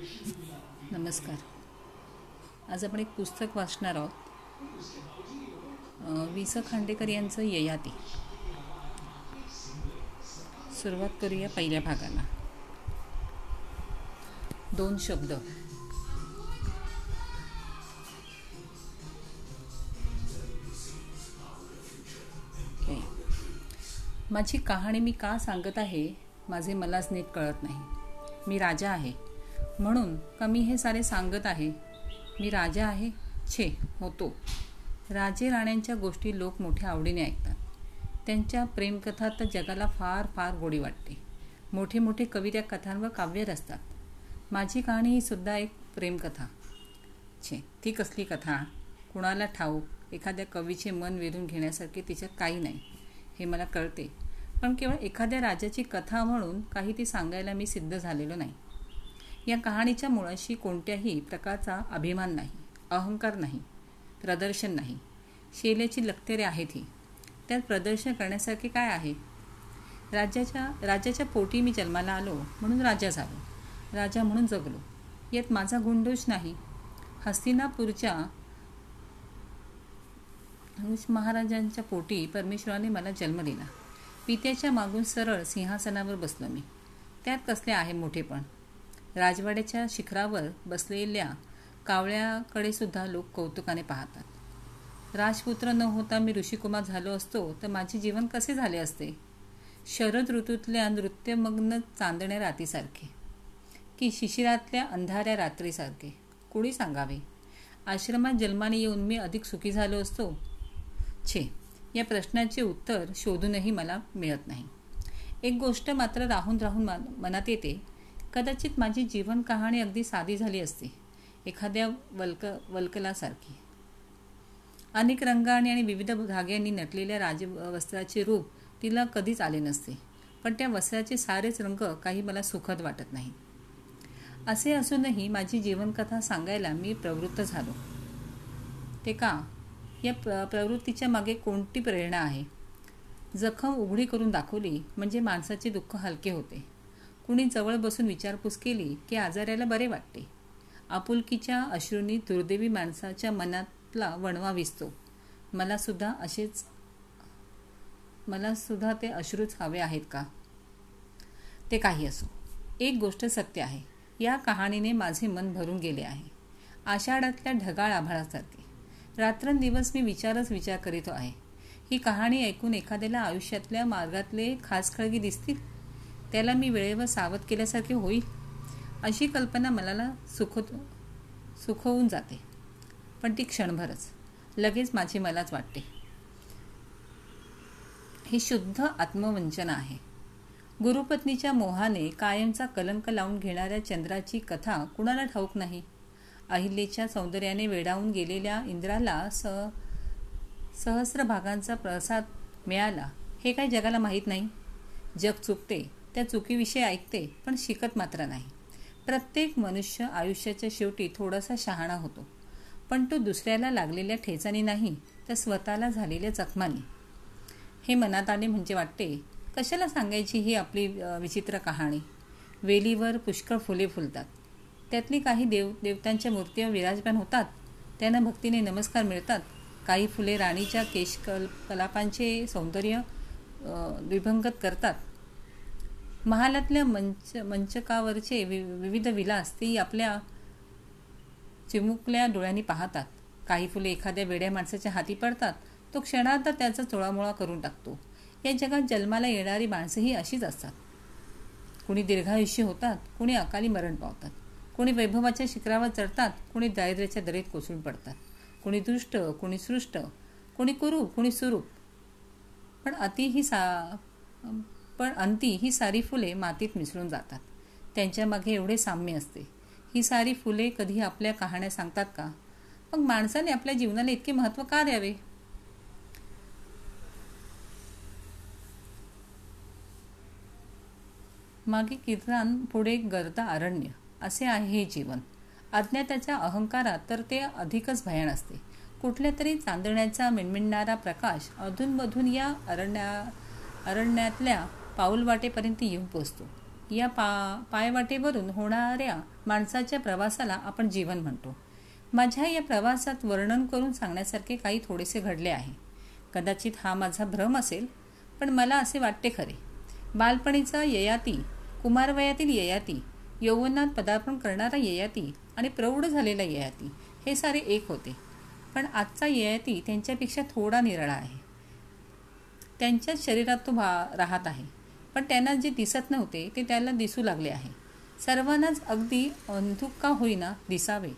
नमस्कार. आज आपण एक पुस्तक वाचणार आहोत. वि स खांडेकर यांचं ययाती. सुरुवात करूया पहिल्या भागाला. दोन शब्द. माझी कहाणी मी का सांगत आहे माझे मलाच नीट कळत नाही. मी राजा आहे. म्हणून का मी हे सारे सांगत आहे. मी राजा आहे छे होतो. राजे राण्यांच्या गोष्टी लोक मोठ्या आवडीने ऐकतात. त्यांच्या प्रेमकथा तर जगाला फार फार गोडी वाटते. मोठे मोठे कवी त्या कथांवर काव्य रचतात. माझी कहाणी ही सुद्धा एक प्रेमकथा. छे ती कसली कथा? कुणाला ठाऊक? एखाद्या कवीचे मन वेधून घेण्यासारखे तिच्यात काही नाही. हे मला कळते. पण केवळ एखाद्या राजाची कथा म्हणून काही ती सांगायला मी सिद्ध झालेलो नाही. या कहाणीच्या मुळाशी कोणत्याही प्रकारचा अभिमान नाही अहंकार नाही प्रदर्शन नाही. शेल्याची लक्तेरे आहेत ही. त्यात प्रदर्शन करण्यासारखे काय आहे? राज्याच्या राजाच्या पोटी मी जन्माला आलो म्हणून राजा झालो. राजा म्हणून जगलो. यात माझा गुणदोष नाही. हस्तिनापूरच्या महाराजांच्या पोटी परमेश्वराने मला जन्म दिला. पित्याच्या मागून सरळ सिंहासनावर बसलो मी. त्यात कसले आहे मोठेपण? राजवाड्याच्या शिखरावर बसलेल्या कावळ्याकडे सुद्धा लोक कौतुकाने पाहतात. राजपुत्र न होता मी ऋषिकुमार झालो असतो तर माझे जीवन कसे झाले असते? शरद ऋतूतल्या नृत्यमग्न चांदण्या रातीसारखे की शिशिरातल्या अंधाऱ्या रात्रीसारखे? कुणी सांगावे? आश्रमात जन्माने येऊन मी अधिक सुखी झालो असतो? छे या प्रश्नाचे उत्तर शोधूनही मला मिळत नाही. एक गोष्ट मात्र राहून राहून मनात येते कदाचित माझी जीवन कहाणी अगदी साधी झाली असती एखाद्या वल्क वल्कलासारखी. अनेक रंगाने आणि विविध धाग्यांनी नटलेल्या राज वस्त्राचे रूप तिला कधीच आले नसते पण त्या वस्त्राचे सारेच रंग काही मला सुखद वाटत नाही. असे असूनही माझी जीवनकथा सांगायला मी प्रवृत्त झालो. ते का? या प्रवृत्तीच्या मागे कोणती प्रेरणा आहे? जखम उघडी करून दाखवली म्हणजे माणसाचे दुःख हलके होते. कुणी जवळ बसून विचारपूस केली की आजाऱ्याला बरे वाटते. आपुलकीच्या अश्रूंनी दुर्दैवी माणसाच्या मनातला वणवा विसतो. मला सुद्धा असेच मला सुद्धा ते अश्रूच हवे आहेत का? ते काही असो. एक गोष्ट सत्य आहे. या कहाणीने माझे मन भरून गेले आहे. आषाढातल्या ढगाळ आभाळासारखे. रात्रंदिवस मी विचारच विचार करीतो आहे. ही कहाणी ऐकून एखाद्याला आयुष्यातल्या मार्गातले खास खळगी दिसतील? त्याला मी वेळेवर सावध केल्यासारखे होईल अशी कल्पना मला सुखत सुखवून जाते. पण ती क्षणभरच. लगेच माझी मलाच वाटते. हे शुद्ध आत्मवंचन आहे. गुरुपत्नीच्या मोहाने कायमचा कलंक लावून घेणाऱ्या चंद्राची कथा कुणाला ठाऊक नाही. अहिल्येच्या सौंदर्याने वेडावून गेलेल्या इंद्राला स सहस्र भागांचा प्रसाद मिळाला. हे काही जगाला माहीत नाही. जग चुकते. त्या चुकीविषयी ऐकते पण शिकत मात्र नाही. प्रत्येक मनुष्य आयुष्याच्या शेवटी थोडासा शहाणा होतो. पण तो दुसऱ्याला लागलेल्या ठेचानी नाही तर स्वतःला झालेल्या जखमानी हे मनात आले म्हणजे वाटते कशाला सांगायची ही आपली विचित्र कहाणी? वेलीवर पुष्कळ फुले फुलतात. त्यातली काही देव देवतांच्या मूर्त्या विराजमान होतात. त्यांना भक्तीने नमस्कार मिळतात. काही फुले राणीच्या केश कल कलापांचे सौंदर्य विभंगत करतात. महालातल्या मंच मंचकावरचे वि विविध विलास ती आपल्या चिमुकल्या डोळ्यांनी पाहतात. काही फुले एखाद्या वेड्या माणसाच्या हाती पडतात. तो क्षणार्थ त्याचा चोळामोळा करून टाकतो. या जगात जन्माला येणारी माणसंही अशीच असतात. कुणी दीर्घायुष्य होतात कुणी अकाली मरण पावतात. कोणी वैभवाच्या शिखरावर चढतात कुणी दारिद्र्याच्या दरीत कोसळून पडतात. कुणी दुष्ट कोणी सृष्ट कोणी कुरूप कोणी सुरूप. पण अति ही सा पण अंती ही सारी फुले मातीत मिसळून जातात. त्यांच्या मागे एवढे साम्य असते. ही सारी फुले कधी आपल्या कहाण्या सांगतात का? मग माणसाने आपल्या जीवनाला इतके महत्त्व का द्यावे? मागे कीर्तन पुढे गर्दा अरण्य. असे आहे हे जीवन. अज्ञाताच्या अहंकारात तर ते अधिकच भयान असते. कुठल्या तरी चांदण्याचा मिणमिणणारा प्रकाश अधूनमधून या अरण्या अरण्यातल्या पाऊलवाटेपर्यंत येऊन पोचतो या पा पायवाटेवरून होणाऱ्या माणसाच्या प्रवासाला आपण जीवन म्हणतो. माझ्या या प्रवासात वर्णन करून सांगण्यासारखे काही थोडेसे घडले आहे. कदाचित हा माझा भ्रम असेल पण मला असे वाटते खरे. बालपणीचा ययाती कुमारवयातील ययाती यौवनात पदार्पण करणारा ययाती आणि प्रौढ झालेला ययाती हे सारे एक होते. पण आजचा ययाती त्यांच्यापेक्षा थोडा निराळा आहे. त्यांच्याच शरीरात तो भा राहत आहे. पण त्यांना जे दिसत नव्हते ते त्याला दिसू लागले आहे. सर्वांनाच अगदी अंधुक का होईना दिसावे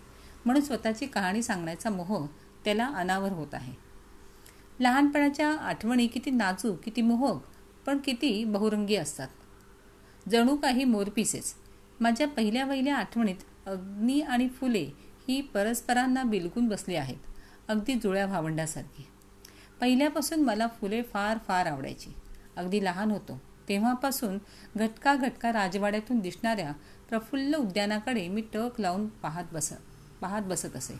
म्हणून स्वतःची कहाणी सांगण्याचा मोह त्याला अनावर होत आहे. लहानपणाच्या आठवणी किती नाजूक किती मोहक पण किती बहुरंगी असतात. जणू काही मोरपीसेस माझ्या पहिल्या पहिल्या आठवणीत अग्नी आणि फुले ही परस्परांना बिलकून बसली आहेत अगदी जुळ्या भावंडासारखी. पहिल्यापासून मला फुले फार फार आवडायची. अगदी लहान होतो. तेव्हापासून घटका घटका राजवाड्यातून दिसणाऱ्या प्रफुल्ल उद्यानाकडे मी टक लावून पाहत बस पाहत बसत असे.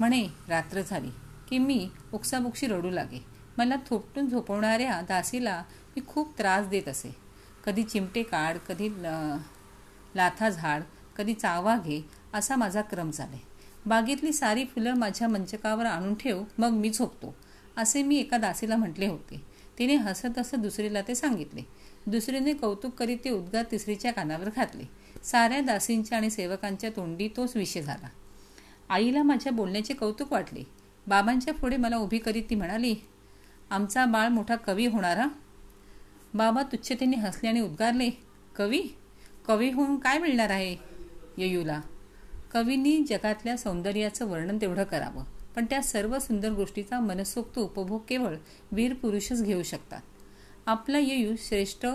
म्हणे रात्र झाली की मी उक्साबुक्शी रडू लागे. मला थोपटून झोपवणाऱ्या दासीला मी खूप त्रास देत असे. कधी चिमटे काढ कधी लाथा झाड कधी चावा घे असा माझा क्रम झाला. बागेतली सारी फुलं माझ्या मंचकावर आणून ठेव मग मी झोपतो असे मी एका दासीला म्हटले होते. तिने हसत हसत दुसरीला ते सांगितले. दुसरीने कौतुक करीत ते उद्गार तिसरीच्या कानावर घातले. साऱ्या दासींच्या आणि सेवकांच्या तोंडी तोच विषय झाला. आईला माझ्या बोलण्याचे कौतुक वाटले. बाबांच्या पुढे मला उभी करीत ती म्हणाली आमचा बाळ मोठा कवी होणारा बाबा तुच्छतेने हसले आणि उद्गारले कवी? कवी होऊन काय मिळणार आहे? ययूला कवींनी जगातल्या सौंदर्याचं वर्णन तेवढं करावं पण त्या सर्व सुंदर गोष्टीचा मनसोक्त उपभोग केवळ वीर पुरुषच घेऊ शकतात. आपला येयू श्रेष्ठ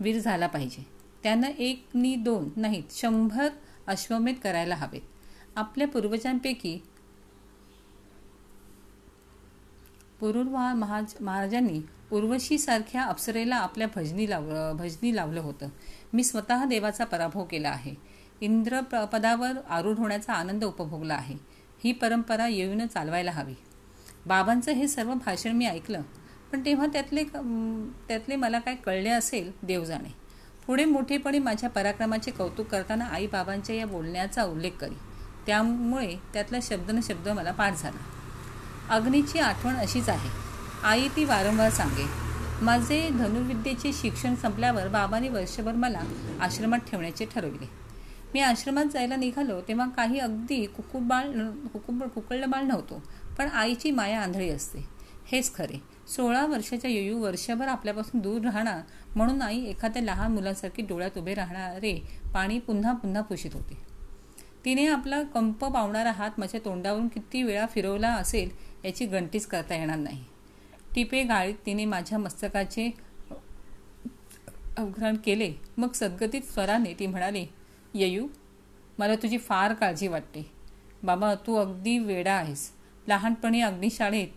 वीर झाला पाहिजे. त्यानं एक नि दोन नाहीत शंभर अश्वमेध करायला हवेत. आपल्या पूर्वजांपैकी पुरुर्वा महाज महाराजांनी उर्वशीसारख्या अप्सरेला आपल्या भजनी लाव भजनी लावलं होतं. मी स्वतः देवाचा पराभव केला आहे. इंद्र पदावर आरूढ होण्याचा आनंद उपभोगला आहे. ही परंपरा येऊन चालवायला हवी. बाबांचं हे सर्व भाषण मी ऐकलं. पण तेव्हा त्यातले त्यातले मला काय कळले असेल देव जाणे पुढे मोठेपणे माझ्या पराक्रमाचे कौतुक करताना आई बाबांच्या या बोलण्याचा उल्लेख करी. त्यामुळे त्यातला शब्द न शब्द मला पाठ झाला. अग्नीची आठवण अशीच आहे. आई ती वारंवार सांगे माझे धनुर्विद्येचे शिक्षण संपल्यावर बाबांनी वर्षभर मला आश्रमात ठेवण्याचे ठरविले. मी आश्रमात जायला निघालो तेव्हा काही अगदी कुकुबाळ कुकुब कुकळलं बाळ नव्हतो पण आईची माया आंधळी असते. हेच खरे. सोळा वर्षाच्या ययू वर्षभर आपल्यापासून दूर राहणार म्हणून आई एखाद्या लहान मुलांसारखी डोळ्यात उभे राहणारे पाणी पुन्हा पुन्हा पुशीत होते. तिने आपला कंप पावणारा हात माझ्या तोंडावरून किती वेळा फिरवला असेल याची गणतीच करता येणार नाही. टिपे गाळीत तिने माझ्या मस्तकाचे अवघरण केले. मग सद्गतीत स्वराने ती म्हणाली ययू मला तुझी फार काळजी वाटते. बाबा तू अगदी वेडा आहेस. लहानपणी अग्निशाळेत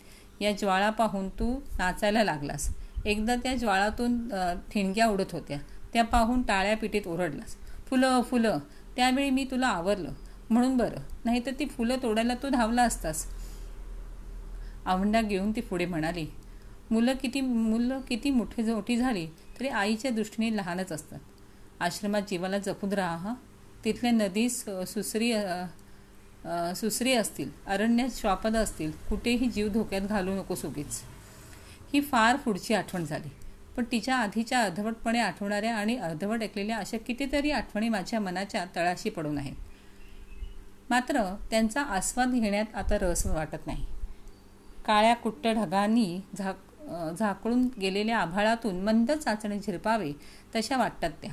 या ज्वाळा पाहून तू नाचायला लागलास. एकदा त्या ज्वाळातून ठिणग्या उडत होत्या. त्या पाहून टाळ्या पिटीत ओरडलास. फुलं फुलं. त्यावेळी मी तुला आवरलं. म्हणून बरं नाहीतर ती फुलं तोडायला तू धावला असतास. आवंडा घेऊन ती पुढे म्हणाली मुलं किती मुलं किती मोठी मोठी झाली तरी आईच्या दृष्टीने लहानच असतात. आश्रमात जीवाला जपून राहा. हा तिथल्या नदी सुसरी सुसरी असतील अरण्यात श्वापद असतील कुठेही जीव धोक्यात घालू नको उगीच ही फार पुढची आठवण झाली. पण तिच्या आधीच्या अर्धवटपणे आठवणाऱ्या आणि अर्धवट ऐकलेल्या अशा कितीतरी आठवणी माझ्या मनाच्या तळाशी पडून आहेत. मात्र त्यांचा आस्वाद घेण्यात आता रस वाटत नाही. काळ्या कुट्ट ढगांनी झाक झाकळून गेलेल्या आभाळातून मंद चाचणी झिरपावे तशा वाटतात त्या.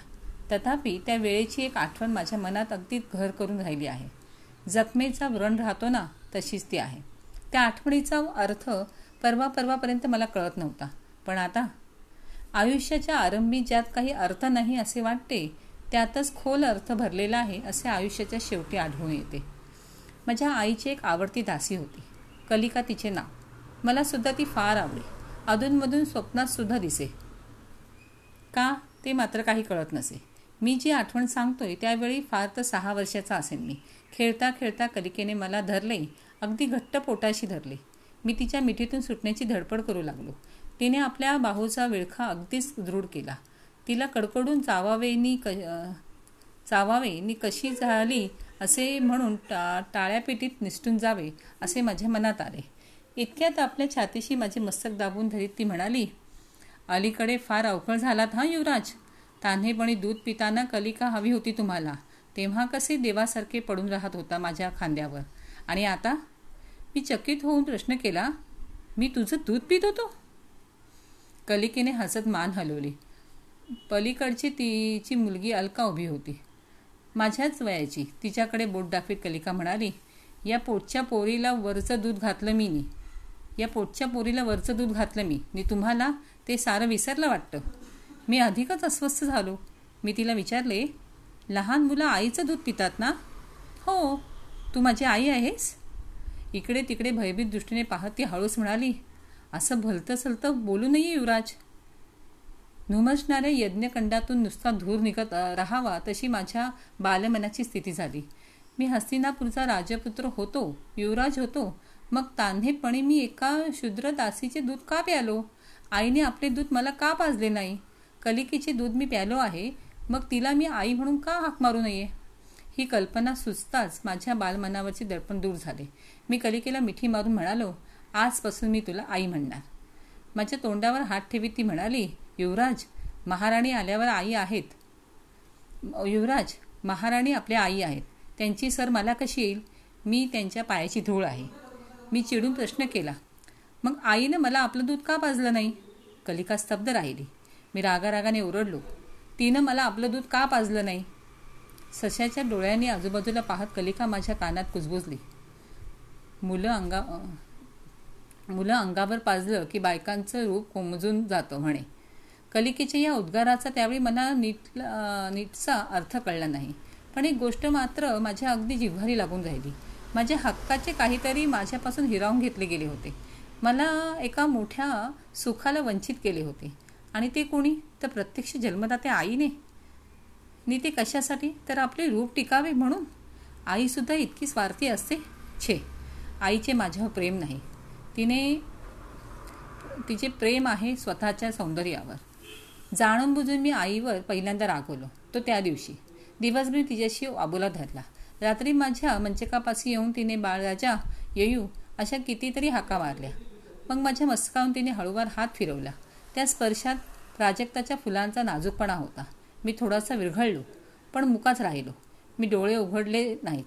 तथापि त्या वेळेची एक आठवण माझ्या मनात अगदी घर करून राहिली आहे. जखमेचा व्रण राहतो ना तशीच ती आहे. त्या आठवणीचा अर्थ परवा परवापर्यंत मला कळत नव्हता. पण आता? आयुष्याच्या आरंभी ज्यात काही अर्थ नाही असे वाटते त्यातच खोल अर्थ भरलेला आहे असे आयुष्याच्या शेवटी आढळून येते. माझ्या आईची एक आवडती दासी होती. कलिका तिचे नाव. मला सुद्धा ती फार आवडे. अधूनमधून स्वप्नात सुद्धा दिसे. का? ते मात्र काही कळत नसे. मी जी आठवण सांगतोय त्यावेळी फार तर सहा वर्षाचा असेल मी. खेळता खेळता कलिकेने मला धरले. अगदी घट्ट पोटाशी धरले. मी तिच्या मिठीतून सुटण्याची धडपड करू लागलो. तिने आपल्या बाहूचा विळखा अगदीच दृढ केला. तिला कडकडून चावावेनी क चावावे नी कशी झाली असे म्हणून टा टाळ्यापेटीत निसटून जावे असे माझ्या मनात आले. इतक्यात आपल्या छातीशी माझे मस्तक दाबून धरीत ती म्हणाली अलीकडे फार अवघड झालात हा युवराज? तान्हेपणी दूध पिताना कलिका हवी होती तुम्हाला. तेव्हा कसे देवासारखे पडून राहत होता माझ्या खांद्यावर. आणि आता? मी चकित होऊन प्रश्न केला मी तुझं दूध पित होतो? कलिकेने हसत मान हलवली. पलीकडची तिची मुलगी अलका उभी होती. माझ्याच वयाची. तिच्याकडे बोट दाखवीत कलिका म्हणाली या पोटच्या पोरीला वरचं दूध घातलं मी नी. या पोटच्या पोरीला वरचं दूध घातलं मी नी. तुम्हाला ते सारं विसरलं वाटतं. मी अधिकच अस्वस्थ झालो. मी तिला विचारले लहान मुलं आईचं दूध पितात ना? हो. तू माझी आई आहेस? इकडे तिकडे भयभीत दृष्टीने पाहत ती हळूच म्हणाली असं भलतं सलतं बोलू नये युवराज. नुमसणाऱ्या यज्ञकंडातून नुसता धूर निघत राहावा तशी माझ्या बालमनाची स्थिती झाली. मी हस्तिनापूरचा राजपुत्र होतो युवराज होतो. मग तान्हेपणी मी एका शूद्र दासीचे दूध का प्यालो? आईने आपले दूध मला का पाजले नाही? कलिकेचे दूध मी प्यालो आहे मग तिला मी आई म्हणून का हाक मारू नये? ही कल्पना सुचताच माझ्या बालमनावरचे दडपण दूर झाले. मी कलिकेला मिठी मारून म्हणालो आजपासून मी तुला आई म्हणणार. माझ्या तोंडावर हात ठेवीत ती म्हणाली युवराज महाराणी आल्यावर आई आहेत. युवराज महाराणी आपल्या आई आहेत. त्यांची सर मला कशी येईल? मी त्यांच्या पायाची धूळ आहे. मी चिडून प्रश्न केला मग आईनं मला आपलं दूध का पाजलं नाही? कलिका स्तब्ध राहिली. मी रागारागाने ओरडलो तिनं मला आपलं दूध का पाजलं नाही? सशाच्या डोळ्यांनी आजूबाजूला पाहत कलिका माझ्या कानात कुजबुजली. मुलं अंगा मुलं अंगावर पाजलं की बायकांचं रूप कोमजून जातं म्हणे. कलिकेच्या या उद्गाराचा त्यावेळी मला नीट नीटचा अर्थ कळला नाही. पण एक गोष्ट मात्र माझ्या अगदी जिव्हारी लागून राहिली. माझ्या हक्काचे काहीतरी माझ्यापासून हिरावून घेतले गेले होते. मला एका मोठ्या सुखाला वंचित केले होते. आणि ते कोणी? तर प्रत्यक्ष जन्मदाते आईने. नि ते कशासाठी? तर आपले रूप टिकावे म्हणून. आईसुद्धा इतकी स्वार्थी असते. छे आईचे माझ्यावर प्रेम नाही. तिने तिचे प्रेम आहे स्वतःच्या सौंदर्यावर. जाणून बुजून मी आईवर पहिल्यांदा रागवलो तो त्या दिवशी. दिवसभर तिच्याशी आबोला धरला. रात्री माझ्या मंचकापाशी येऊन तिने बाळराजा येऊ अशा कितीतरी हाका मारल्या. मग माझ्या मस्तकावून तिने हळूवार हात फिरवला. त्या स्पर्शात प्राजक्ताच्या फुलांचा नाजूकपणा होता. मी थोडासा विरघळलो पण मुकाच राहिलो. मी डोळे उघडले नाहीत.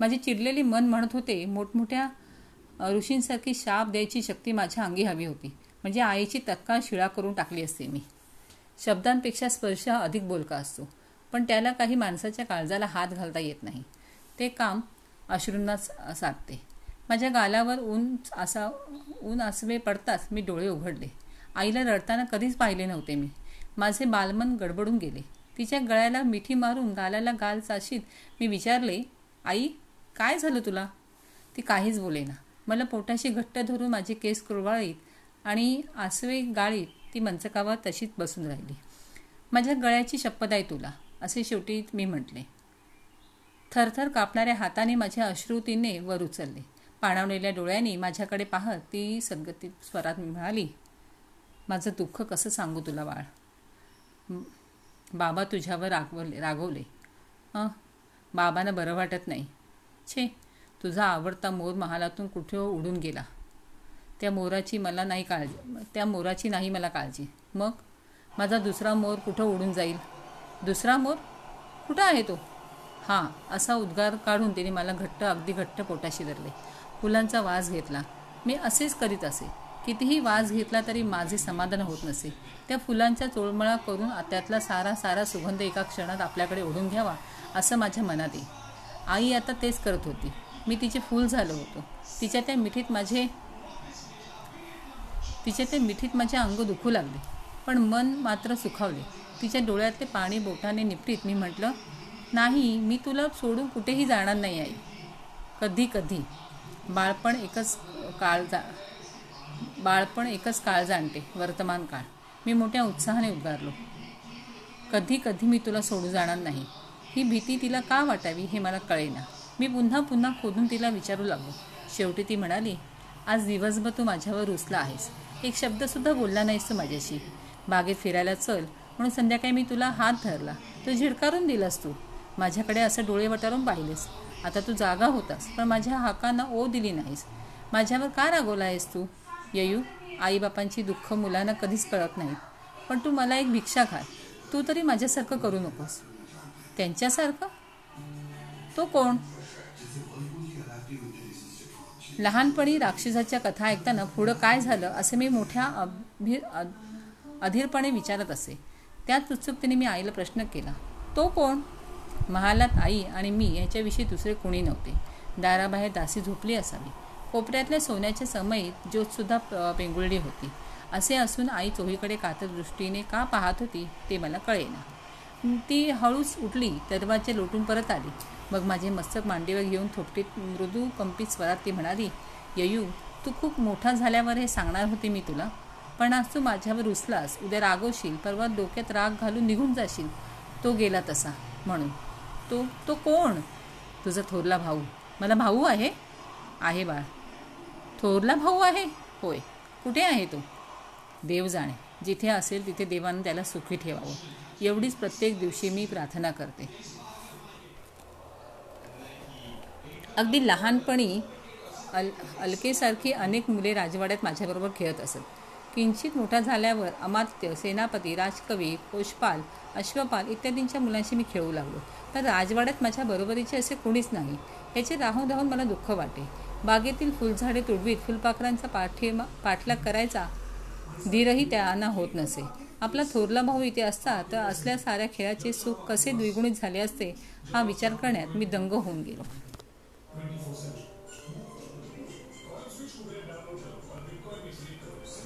माझे चिडलेले मन म्हणत होते मोठमोठ्या ऋषींसारखी शाप द्यायची शक्ती माझ्या अंगी हवी होती. म्हणजे आईची तत्काळ शिळा करून टाकली असते मी. शब्दांपेक्षा स्पर्श अधिक बोलका असतो पण त्याला काही माणसाच्या काळजाला हात घालता येत नाही. ते काम अश्रूंनाच साधते. माझ्या गालावर ऊन असा ऊन आसवे पडताच मी डोळे उघडले. आईला रडताना कधीच पाहिले नव्हते मी. माझे बालमन गडबडून गेले. तिच्या गळ्याला मिठी मारून गालाला गाल चाशीत मी विचारले आई काय झालं तुला? ती काहीच बोलेना मला पोटाशी घट्ट धरून माझे केस कुरवाळीत आणि आसवे गाळीत ती मंचकावर तशीच बसून राहिली. माझ्या गळ्याची शपथ आहे तुला असे शेवटी मी म्हटले. थरथर कापणाऱ्या हाताने माझ्या अश्रुतीने वर उचलले. पाणावलेल्या डोळ्यांनी माझ्याकडे पाहत ती सद्गती स्वरात मिळाली माझं दुःख कसं सांगू तुला बाळ? बाबा तुझ्यावर रागवले रागवले. हं बाबांना बरं वाटत नाही. छे तुझा आवडता मोर महालातून कुठे उडून गेला? त्या मोराची मला नाही काळजी त्या मोराची नाही मला काळजी. मग? माझा दुसरा मोर कुठं उडून जाईल? दुसरा मोर? कुठं आहे तो? हां असा उद्गार काढून तिने मला घट्ट अगदी घट्ट पोटाशी धरले. फुलांचा वास घेतला. मी असेच करीत असे. कितीही वास घेतला तरी माझे समाधान होत नसे. त्या फुलांच्या चोळमळा करून त्यातला सारा सारा सुगंध एका क्षणात आपल्याकडे ओढून घ्यावा असं माझ्या मनात येईल आई आता तेच करत होती. मी तिचे फूल झालो होतो. तिच्या त्या मिठीत माझे तिच्या त्या मिठीत माझे अंग दुखू लागले. पण मन मात्र सुखावले. तिच्या डोळ्यातले पाणी बोटाने निपटीत मी म्हटलं नाही मी तुला सोडून कुठेही जाणार नाही आई. कधी कधी. बाळपण एकच काळ जा बाळपण एकच काळ जाणते वर्तमान काळ. मी मोठ्या उत्साहाने उद्गारलो कधी कधी मी तुला सोडू जाणार नाही. ही भीती तिला का वाटावी हे मला कळेना. मी पुन्हा पुन्हा खोदून तिला विचारू लागलो. शेवटी ती म्हणाली आज दिवसभर तू माझ्यावर रुसला आहेस. एक शब्दसुद्धा बोलला नाहीस तू माझ्याशी. बागेत फिरायला चल. म्हणून संध्याकाळी मी तुला हात धरला. तू झिडकारून दिलास तू. माझ्याकडे असं डोळे वटारून पाहिलेस. आता तू जागा होतास पण माझ्या हाकांना ओ दिली नाहीस. माझ्यावर का रागवला आहेस तू? ययू. आईबापांची दुःख मुलांना कधीच कळत नाहीत. पण तू मला एक भिक्षा घाल. तू तरी माझ्यासारखं करू नकोस. त्यांच्यासारखं? तो कोण? लहानपणी राक्षसाच्या कथा ऐकताना पुढं काय झालं असं मी मोठ्या अभि अधीरपणे विचारत असे. त्याच उत्सुकतेने मी आईला प्रश्न केला. तो कोण? महालात आई आणि मी याच्याविषयी दुसरे कोणी नव्हते. दाराबाहेर दासी झोपली असावी. कोपऱ्यातल्या सोन्याच्या समयीत ज्योतसुद्धा पेंगुळली होती. असे असून आई चोहीकडे कातर दृष्टीने का पाहत होती ते मला कळेना. ती हळूच उठली दरवाजे लोटून परत आली. मग माझे मस्तक मांडीवर घेऊन थोपटीत मृदू कंपित स्वरात ती म्हणाली ययू तू खूप मोठा झाल्यावर हे सांगणार होते मी तुला. पण आज तू माझ्यावर रुसलास उद्या रागवशील परवा डोक्यात राग घालून निघून जाशील. तो गेला तसा म्हणून. तो तो कोण? तुझा थोरला भाऊ. मला भाऊ आहे? आहे बाळ. थोरला भाऊ आहे. होय. कुठे आहे तो? देव जाणे. जिथे असेल तिथे देवानं त्याला सुखी ठेवावं. एवढीच प्रत्येक दिवशी मी प्रार्थना करते. अगदी लहानपणी अल अलकेसारखी अनेक मुले राजवाड्यात माझ्याबरोबर खेळत असत. किंचित मोठा झाल्यावर अमात्य सेनापती राजकवी कोशपाल अश्वपाल इत्यादींच्या मुलांशी मी खेळू लागलो. तर राजवाड्यात माझ्या बरोबरीचे असे कोणीच नाही. याचे राहून राहून मला दुःख वाटे. बागेतील फुलझाडे तुडवीत फुलपाखरांचा पाठी पाठलाग करायचा. धीरही त्यांना होत नसे. आपला थोरला भाऊ इथे असता तर असल्या साऱ्या खेळाचे सुख कसे द्विगुणित झाले असते हा विचार करण्यात मी दंग होऊन गेलो.